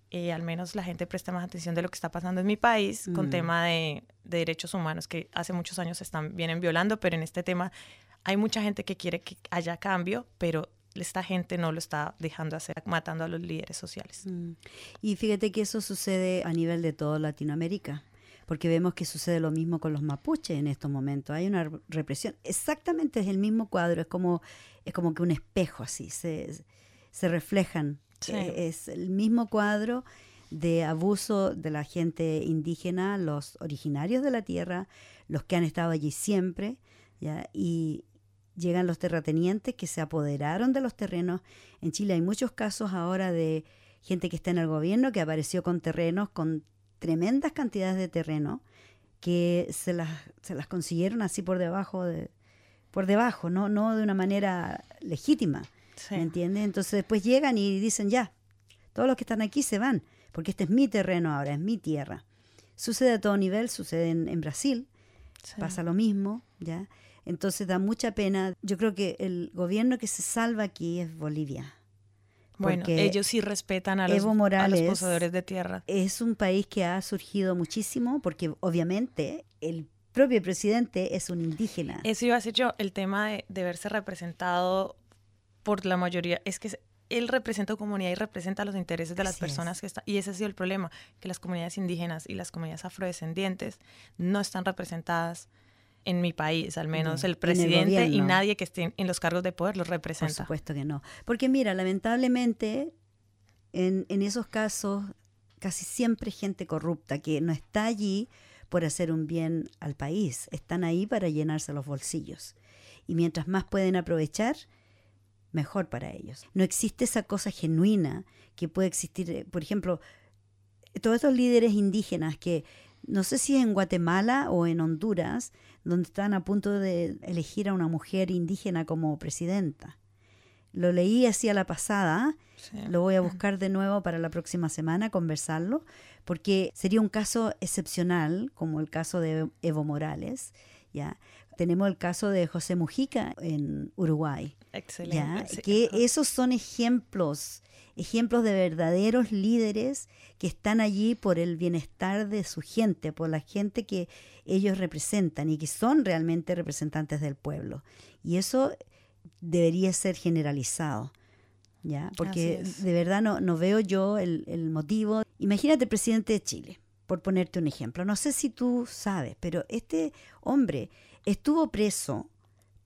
eh, al menos la gente presta más atención de lo que está pasando en mi país con mm. tema de, de, derechos humanos que hace muchos años se están vienen violando, pero en este tema hay mucha gente que quiere que haya cambio, pero esta gente no lo está dejando hacer, matando a los líderes sociales. Mm. Y fíjate que eso sucede a nivel de toda Latinoamérica, porque vemos que sucede lo mismo con los mapuches en estos momentos. Hay una represión, exactamente es el mismo cuadro, es como, es como que un espejo así, se, se reflejan. Eh, es el mismo cuadro de abuso de la gente indígena, los originarios de la tierra, los que han estado allí siempre, ¿ya? Y, llegan los terratenientes que se apoderaron de los terrenos. En Chile hay muchos casos ahora de gente que está en el gobierno que apareció con terrenos, con tremendas cantidades de terreno, que se las, se las consiguieron así por debajo, de, por debajo, no, no de una manera legítima. ¿Me entiendes? Entonces después llegan y dicen ya, todos los que están aquí se van, porque este es mi terreno ahora, es mi tierra. Sucede a todo nivel, sucede en, Brasil, pasa lo mismo, ¿ya? Entonces da mucha pena. Yo creo que el gobierno que se salva aquí es Bolivia. Bueno, ellos sí respetan a los, Evo a los Morales poseedores de tierra. es un país que ha surgido muchísimo porque obviamente el propio presidente es un indígena. Eso iba a decir yo, el tema de, de verse representado por la mayoría, es que él representa a comunidad y representa los intereses de las es. personas que están, y ese ha sido el problema, que las comunidades indígenas y las comunidades afrodescendientes no están representadas en mi país, al menos No, en el el presidente y nadie que esté en los cargos de poder los Por representa. supuesto que no. Porque mira, lamentablemente en, en esos casos casi siempre gente corrupta que no está allí por hacer un bien al país, están ahí para llenarse los bolsillos. Y mientras más pueden aprovechar, mejor para ellos. No existe esa cosa genuina que puede existir, eh, por ejemplo, todos estos líderes indígenas que no sé si en Guatemala o en Honduras, donde están a punto de elegir a una mujer indígena como presidenta. Lo leí así a la pasada, Sí. lo voy a buscar de nuevo para la próxima semana, conversarlo, porque sería un caso excepcional, como el caso de Evo Morales. ¿ya? Tenemos el caso de José Mujica en Uruguay. Excelente. ¿ya? Que esos son ejemplos, ejemplos de verdaderos líderes que están allí por el bienestar de su gente, por la gente que ellos representan y que son realmente representantes del pueblo. Y eso debería ser generalizado. ¿Ya? Porque de verdad no, no veo yo el, el motivo. Imagínate el presidente de Chile, por ponerte un ejemplo. No sé si tú sabes, pero este hombre estuvo preso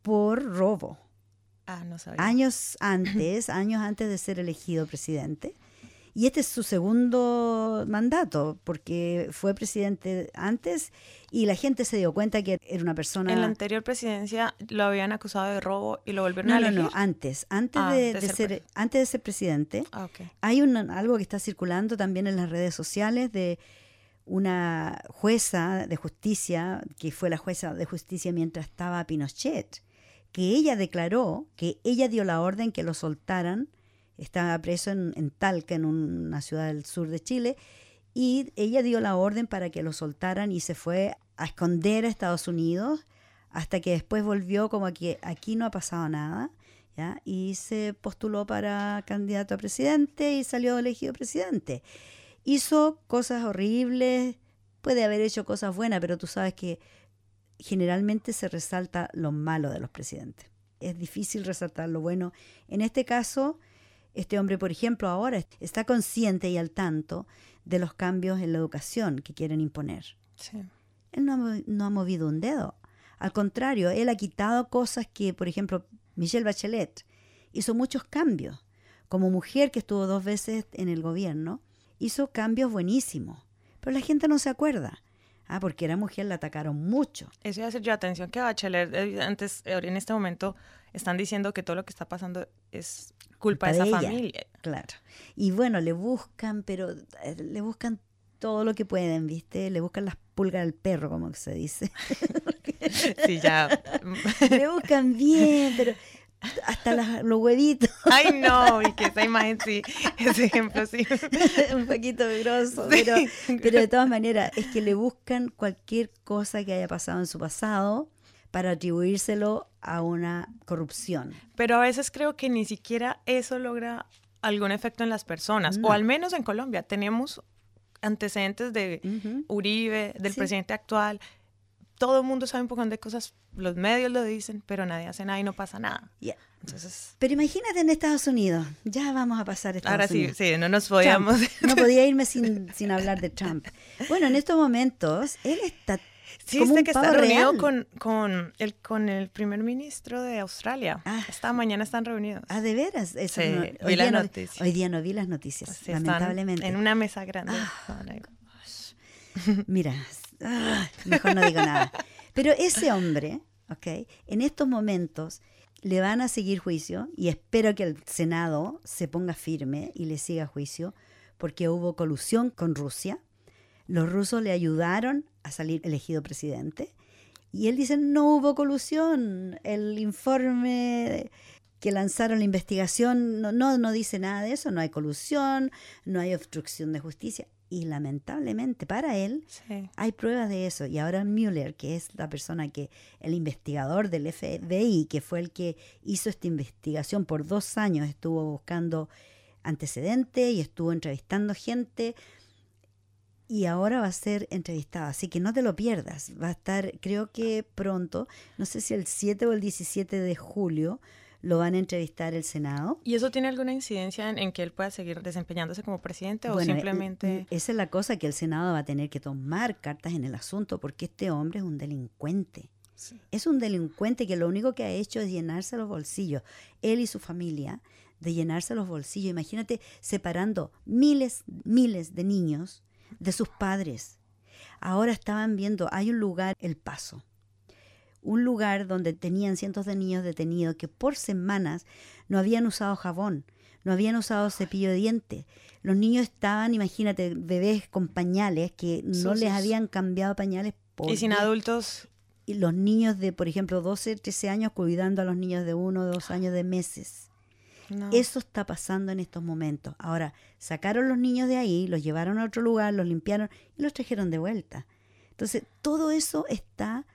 por robo Ah, no sabía. años antes, años antes de ser elegido presidente. Y este es su segundo mandato, porque fue presidente antes y la gente se dio cuenta que era una persona... En la anterior presidencia lo habían acusado de robo y lo volvieron no, a no, elegir. no, antes, antes, Ah, de, ser antes de ser presidente. Ah. Hay un, algo que está circulando también en las redes sociales de una jueza de justicia, que fue la jueza de justicia mientras estaba Pinochet, que ella declaró que ella dio la orden que lo soltaran, estaba preso en, en Talca, en una ciudad del sur de Chile, y ella dio la orden para que lo soltaran y se fue a esconder a Estados Unidos hasta que después volvió como que aquí no ha pasado nada. ¿ya? Y se postuló para candidato a presidente y salió elegido presidente. Hizo cosas horribles, puede haber hecho cosas buenas, pero tú sabes que generalmente se resalta lo malo de los presidentes. Es difícil resaltar lo bueno. En este caso, este hombre, por ejemplo, ahora está consciente y al tanto de los cambios en la educación que quieren imponer. Sí. Él no ha, no ha movido un dedo. Al contrario, él ha quitado cosas que, por ejemplo, Michelle Bachelet hizo muchos cambios. Como mujer que estuvo dos veces en el gobierno, hizo cambios buenísimos. Pero la gente no se acuerda. Ah, porque era mujer, la atacaron mucho. Eso iba a ser yo, atención que Bachelet, eh, antes, en este momento, están diciendo que todo lo que está pasando es culpa, Culpa de esa de ella. familia. Claro. Y bueno, le buscan, pero eh, le buscan todo lo que pueden, ¿viste? Le buscan las pulgas al perro, como se dice. Sí, ya. le buscan bien, pero hasta las- los huevitos. Ay, no, y que esa imagen sí, ese ejemplo sí. un poquito grosso, Sí. pero, pero de todas maneras es que le buscan cualquier cosa que haya pasado en su pasado para atribuírselo a una corrupción. Pero a veces creo que ni siquiera eso logra algún efecto en las personas, No. o al menos en Colombia. Tenemos antecedentes de. Uribe, del Sí. presidente actual. Todo el mundo sabe un poco de cosas, los medios lo dicen, pero nadie hace nada y no pasa nada. Entonces, Pero imagínate en Estados Unidos, ya vamos a pasar a Estados ahora sí, Unidos. sí, no nos Trump. podíamos... No podía irme sin, sin hablar de Trump. Bueno, en estos momentos, él está Sí, como un que está reunido real. con, con, el, con el primer ministro de Australia. Ah. Esta mañana están reunidos. Ah, de veras. Eso Sí, no- vi hoy, día no, noticia. hoy día no vi las noticias, Sí, lamentablemente. En una mesa grande. Ah. Ahí. Mira, ah, mejor no digo nada. Pero ese hombre, ¿ok? En estos momentos le van a seguir juicio y espero que el Senado se ponga firme y le siga juicio porque hubo colusión con Rusia. Los rusos le ayudaron a salir elegido presidente y él dice no hubo colusión. El informe que lanzaron la investigación no, no, no dice nada de eso, no hay colusión, no hay obstrucción de justicia. Y lamentablemente para él Sí. hay pruebas de eso. Y ahora Mueller, que es la persona que, el investigador del FBI, que fue el que hizo esta investigación por dos años, estuvo buscando antecedentes y estuvo entrevistando gente y ahora va a ser entrevistado, así que no te lo pierdas. Va a estar, creo que pronto, no sé si el 7 o el 17 de julio, lo van a entrevistar el Senado. ¿Y eso tiene alguna incidencia en, en que él pueda seguir desempeñándose como presidente o Bueno, eh, simplemente... Esa es la cosa que el Senado va a tener que tomar cartas en el asunto, porque este hombre es un delincuente. Es un delincuente que lo único que ha hecho es llenarse los bolsillos, él y su familia, de llenarse los bolsillos. Imagínate separando miles, miles de niños de sus padres. Ahora estaban viendo, hay un lugar, El Paso, un lugar donde tenían cientos de niños detenidos que por semanas no habían usado jabón, no habían usado cepillo de dientes. Los niños estaban, imagínate, bebés con pañales que no les habían cambiado pañales por Y sin adultos... Y los niños de, por ejemplo, 12, 13 años cuidando a los niños de uno, dos años de meses. No. Eso está pasando en estos momentos. Ahora, sacaron los niños de ahí, los llevaron a otro lugar, los limpiaron y los trajeron de vuelta. Entonces, todo eso está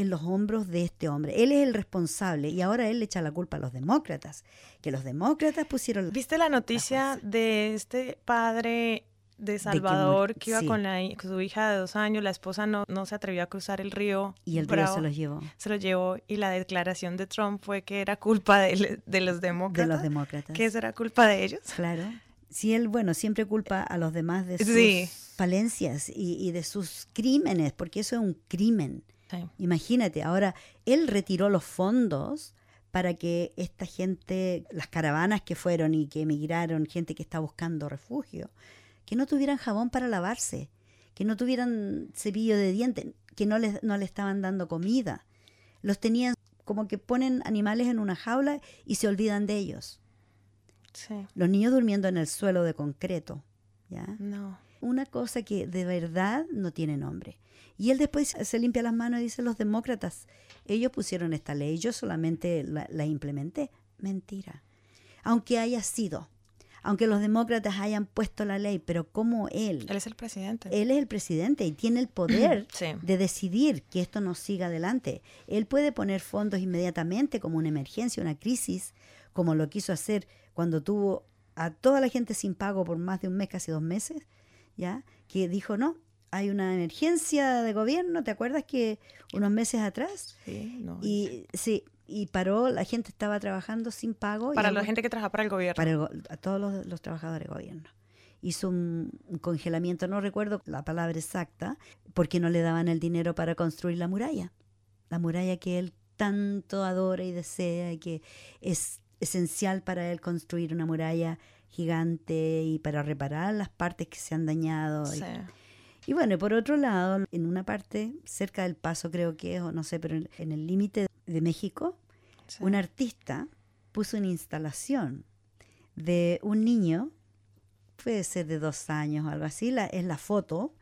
en los hombros de este hombre. Él es el responsable y ahora él le echa la culpa a los demócratas, que los demócratas pusieron... ¿Viste la noticia de este padre de Salvador que, iba sí. con, la con su hija de dos años? La esposa no, no se atrevió a cruzar el río. Y el río Bravo. se los llevó se lo llevó y la declaración de Trump fue que era culpa de, de los de demócratas. los demócratas. Que eso era culpa de ellos. Claro. Si él, bueno, siempre culpa a los demás de sus Sí. falencias y, y de sus crímenes, porque eso es un crimen. Sí. Imagínate, ahora él retiró los fondos para que esta gente, las caravanas que fueron y que emigraron, gente que está buscando refugio, que no tuvieran jabón para lavarse, que no tuvieran cepillo de dientes, que no les, no le estaban dando comida. Los tenían como que ponen animales en una jaula y se olvidan de ellos. Sí. Los niños durmiendo en el suelo de concreto. ¿ya? No. Una cosa que de verdad no tiene nombre. Y él después se limpia las manos y dice, los demócratas, ellos pusieron esta ley, yo solamente la, la implementé. Mentira. Aunque haya sido, aunque los demócratas hayan puesto la ley, pero como él, Él es el presidente. él es el presidente y tiene el poder Sí. de decidir que esto no siga adelante. Él puede poner fondos inmediatamente como una emergencia, una crisis, como lo quiso hacer cuando tuvo a toda la gente sin pago por más de un mes, casi dos meses, ¿ya? Que dijo, no, hay una emergencia de gobierno, ¿te acuerdas que unos meses atrás? Sí, no, Y sí, y paró, la gente estaba trabajando sin pago. y para la algo- gente que trabaja para el gobierno. para el go- a todos los, los trabajadores de gobierno. Hizo un, un congelamiento, no recuerdo la palabra exacta, porque no le daban el dinero para construir la muralla. La muralla que él tanto adora y desea y que es esencial para él construir una muralla gigante y para reparar las partes que se han dañado. y- Sí. y bueno, y por otro lado, en una parte cerca del paso creo que es, o no sé, pero en, en el límite de México, sí. un artista puso una instalación de un niño, puede ser de dos años o algo así, la, es la foto,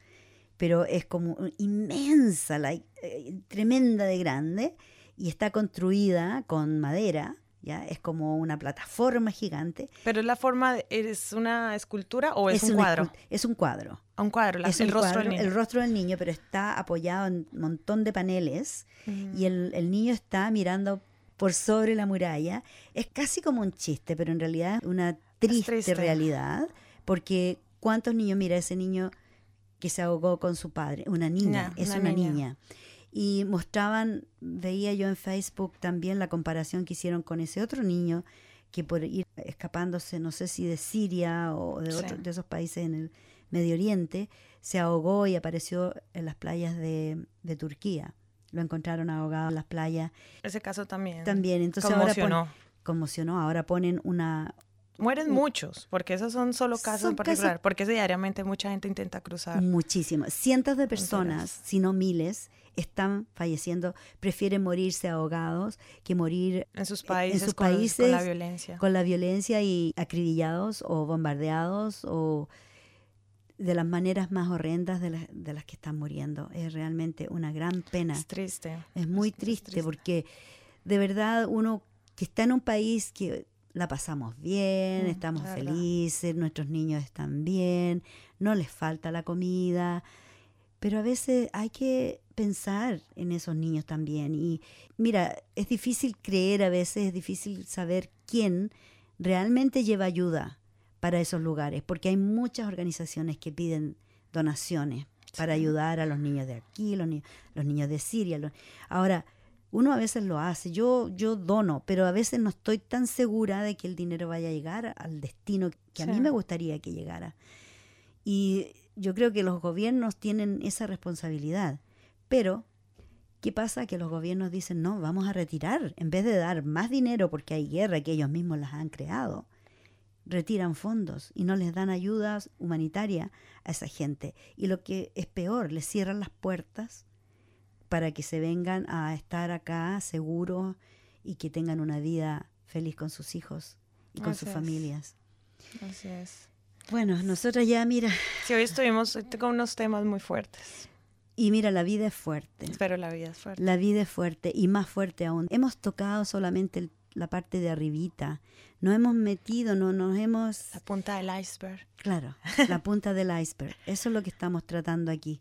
pero es como inmensa, la, eh, tremenda de grande, y está construida con madera, ¿ya? Es como una plataforma gigante. Pero es la forma, de- ¿es una escultura o es, un cuadro? Es un cuadro. A un cuadro, la- es el un rostro cuadro, del niño. el rostro del niño, pero está apoyado en un montón de paneles Mm. y el, el niño está mirando por sobre la muralla. Es casi como un chiste, pero en realidad es una triste, triste. realidad, porque ¿cuántos niños mira ese niño que se ahogó con su padre? Una niña, es una una niña. niña. Y mostraban, veía yo en Facebook también la comparación que hicieron con ese otro niño que por ir escapándose, no sé si de Siria o de, Sí. otro- de esos países en el Medio Oriente, se ahogó y apareció en las playas de, de Turquía. Lo encontraron ahogado en las playas Ese caso también. también. Entonces ahora Conmocionó. ponen, conmocionó. Ahora ponen una... Mueren muchos, porque esos son solo casos Son en casos- particular, porque diariamente mucha gente intenta cruzar. Muchísimas. Cientos de personas, si no miles, están falleciendo. Prefieren morirse ahogados que morir En sus países, sus con, países, con la violencia. con la violencia y acribillados o bombardeados o de las maneras más horrendas de, las- de las que están muriendo. Es realmente una gran pena. Es triste. Es muy Es- es triste, porque de verdad uno que está en un país que la pasamos bien, Mm, estamos la felices, nuestros niños están bien, no les falta la comida, pero a veces hay que pensar en esos niños también. Y mira, es difícil creer a veces, es difícil saber quién realmente lleva ayuda, para esos lugares, porque hay muchas organizaciones que piden donaciones para ayudar a los niños de aquí, los, ni- los niños de Siria. los- Ahora, uno a veces lo hace, yo, yo dono, pero a veces no estoy tan segura de que el dinero vaya a llegar al destino que a mí me gustaría que llegara. Y yo creo que los gobiernos tienen esa responsabilidad. Pero, ¿qué pasa? Que los gobiernos dicen, no, vamos a retirar. En vez de dar más dinero porque hay guerra que ellos mismos las han creado, retiran fondos y no les dan ayuda humanitaria a esa gente. Y lo que es peor, les cierran las puertas para que se vengan a estar acá seguros y que tengan una vida feliz con sus hijos y con Así sus es. familias. Así es. Bueno, nosotras ya, mira, Sí, hoy estuvimos con unos temas muy fuertes, y mira, la vida es fuerte. pero la vida es fuerte. La vida es fuerte y más fuerte aún. Hemos tocado solamente el- la parte de arribita. No hemos metido, no nos hemos... La punta del iceberg. Claro, la punta del iceberg. Eso es lo que estamos tratando aquí.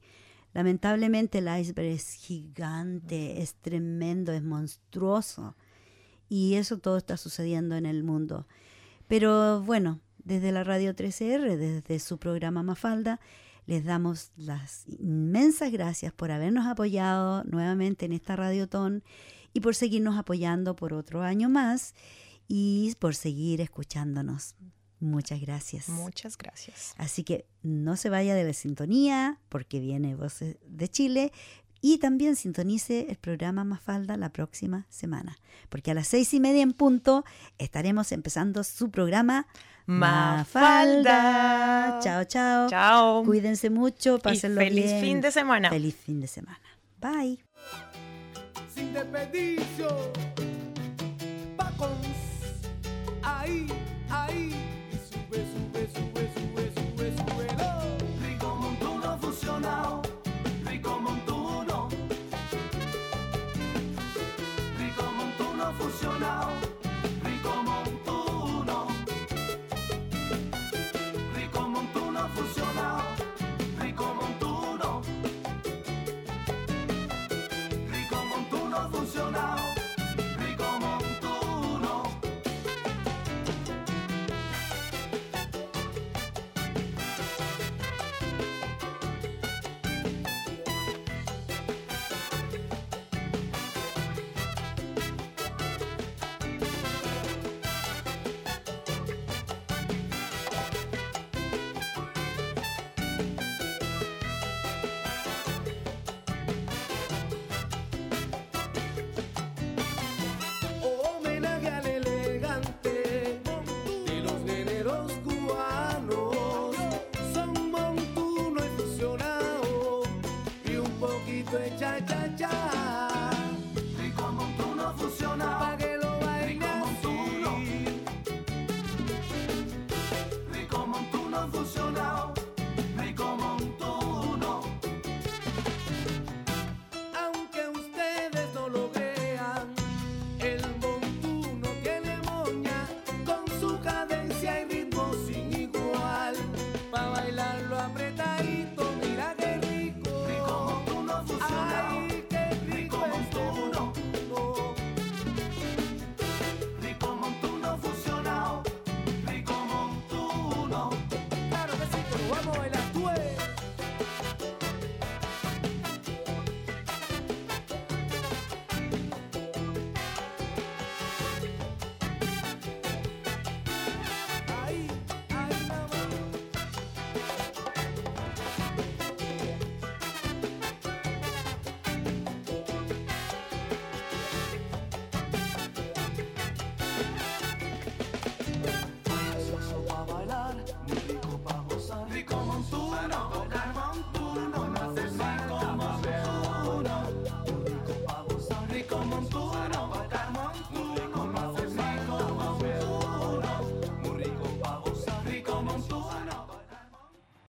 Lamentablemente el iceberg es gigante, es tremendo, es monstruoso. Y eso todo está sucediendo en el mundo. Pero bueno, desde la Radio 13R, desde su programa Mafalda, les damos las inmensas gracias por habernos apoyado nuevamente en esta Radiotón y por seguirnos apoyando por otro año más y por seguir escuchándonos. Muchas gracias. Muchas gracias. Así que no se vaya de la sintonía porque viene Voces de Chile y también sintonice el programa Mafalda la próxima semana porque a las seis y media en punto estaremos empezando su programa Mafalda. Chao, chao. Chao. Cuídense mucho, Y pásenlo feliz bien. fin de semana. Feliz fin de semana. Bye. sin desperdicio. Pacos, ahí, ahí. Y sube, sube, sube, sube, sube, sube. Rico Montuno fusionado.